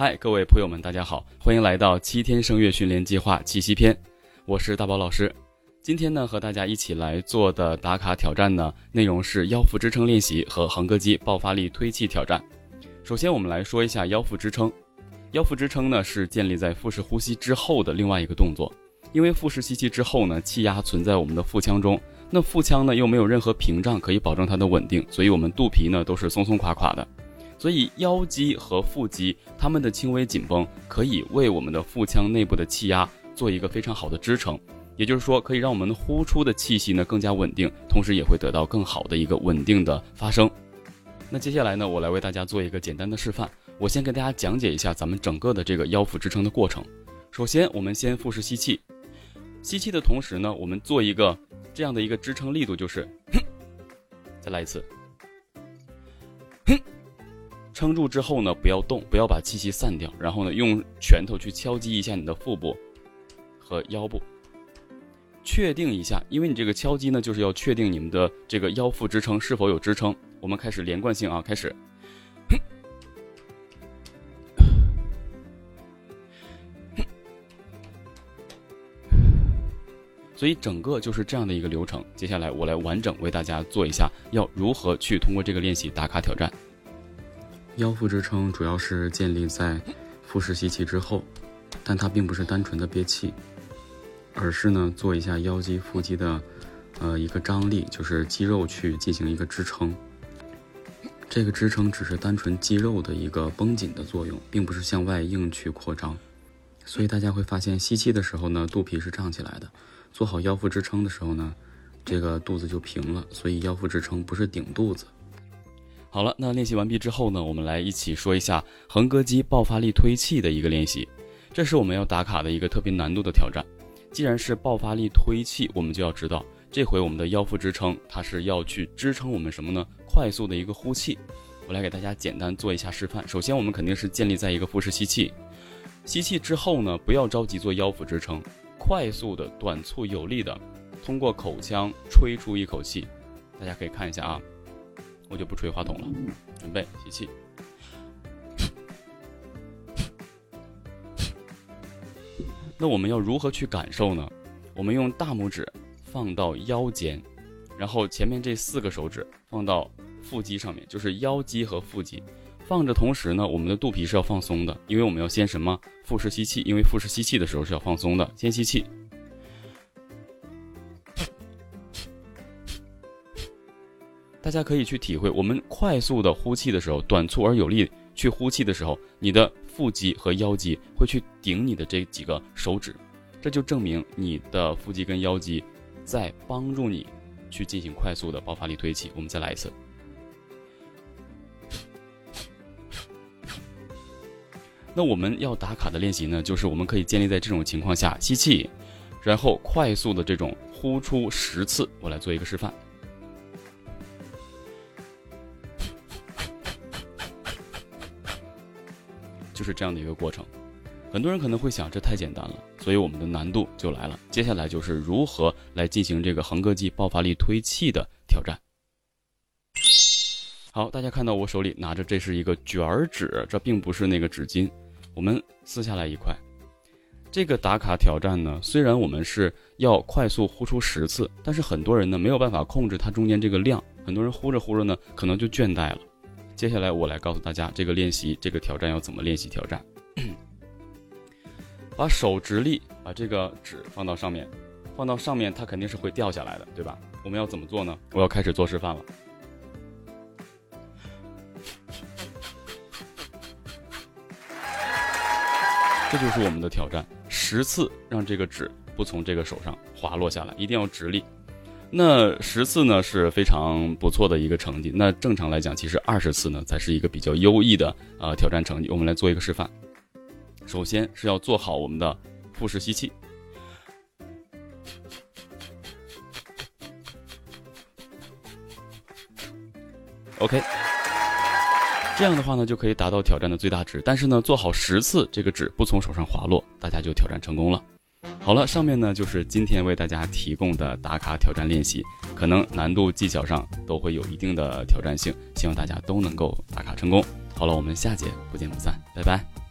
嗨，各位朋友们，大家好，欢迎来到七天声乐训练计划气息篇，我是大宝老师。今天呢，和大家一起来做的打卡挑战呢，内容是腰腹支撑练习和横膈肌爆发力推气挑战。首先，我们来说一下腰腹支撑。腰腹支撑呢，是建立在腹式呼吸之后的另外一个动作。因为腹式吸气之后呢，气压存在我们的腹腔中，那腹腔呢又没有任何屏障可以保证它的稳定，所以我们肚皮呢都是松松垮垮的。所以腰肌和腹肌它们的轻微紧绷，可以为我们的腹腔内部的气压做一个非常好的支撑，也就是说可以让我们呼出的气息呢更加稳定，同时也会得到更好的一个稳定的发声。那接下来呢，我来为大家做一个简单的示范。我先跟大家讲解一下咱们整个的这个腰腹支撑的过程。首先，我们先腹式吸气，吸气的同时呢，我们做一个这样的一个支撑力度，就是，再来一次。撑住之后呢，不要动，不要把气息散掉。然后呢，用拳头去敲击一下你的腹部和腰部，确定一下。因为你这个敲击呢，就是要确定你们的这个腰腹支撑是否有支撑。我们开始连贯性啊，开始。所以整个就是这样的一个流程。接下来我来完整为大家做一下，要如何去通过这个练习打卡挑战。腰腹支撑主要是建立在腹式吸气之后，但它并不是单纯的憋气，而是呢做一下腰肌、腹肌的呃一个张力，就是肌肉去进行一个支撑。这个支撑只是单纯肌肉的一个绷紧的作用，并不是向外硬去扩张。所以大家会发现，吸气的时候呢，肚皮是胀起来的；做好腰腹支撑的时候呢，这个肚子就平了。所以腰腹支撑不是顶肚子。好了，那练习完毕之后呢，我们来一起说一下横膈肌爆发力推气的一个练习。这是我们要打卡的一个特别难度的挑战。既然是爆发力推气，我们就要知道，这回我们的腰腹支撑，它是要去支撑我们什么呢？快速的一个呼气。我来给大家简单做一下示范。首先，我们肯定是建立在一个腹式吸气，吸气之后呢，不要着急做腰腹支撑，快速的、短促有力的，通过口腔吹出一口气。大家可以看一下啊。我就不吹话筒了，准备吸气。那我们要如何去感受呢？我们用大拇指放到腰间，然后前面这四个手指放到腹肌上面，就是腰肌和腹肌。放着同时呢，我们的肚皮是要放松的，因为我们要先什么？腹式吸气，因为腹式吸气的时候是要放松的，先吸气。大家可以去体会，我们快速的呼气的时候，短促而有力去呼气的时候，你的腹肌和腰肌会去顶你的这几个手指，这就证明你的腹肌跟腰肌在帮助你去进行快速的爆发力推起。我们再来一次。那我们要打卡的练习呢，就是我们可以建立在这种情况下吸气，然后快速的这种呼出十次。我来做一个示范。就是这样的一个过程，很多人可能会想，这太简单了，所以我们的难度就来了。接下来就是如何来进行这个横膈肌爆发力推气的挑战。好，大家看到我手里拿着，这是一个卷纸，这并不是那个纸巾，我们撕下来一块。这个打卡挑战呢，虽然我们是要快速呼出十次，但是很多人呢没有办法控制它中间这个量，很多人呼着呼着呢，可能就倦怠了。接下来我来告诉大家，这个练习这个挑战要怎么练习挑战。把手直立，把这个纸放到上面，放到上面它肯定是会掉下来的，对吧？我们要怎么做呢？我要开始做示范了。这就是我们的挑战，十次让这个纸不从这个手上滑落下来，一定要直立。那十次呢是非常不错的一个成绩。那正常来讲，其实二十次呢才是一个比较优异的呃挑战成绩。我们来做一个示范。首先是要做好我们的腹式吸气。OK，这样的话呢就可以达到挑战的最大值。但是呢，做好十次，这个纸不从手上滑落，大家就挑战成功了。好了，上面呢就是今天为大家提供的打卡挑战练习，可能难度技巧上都会有一定的挑战性，希望大家都能够打卡成功。好了，我们下节不见不散，拜拜。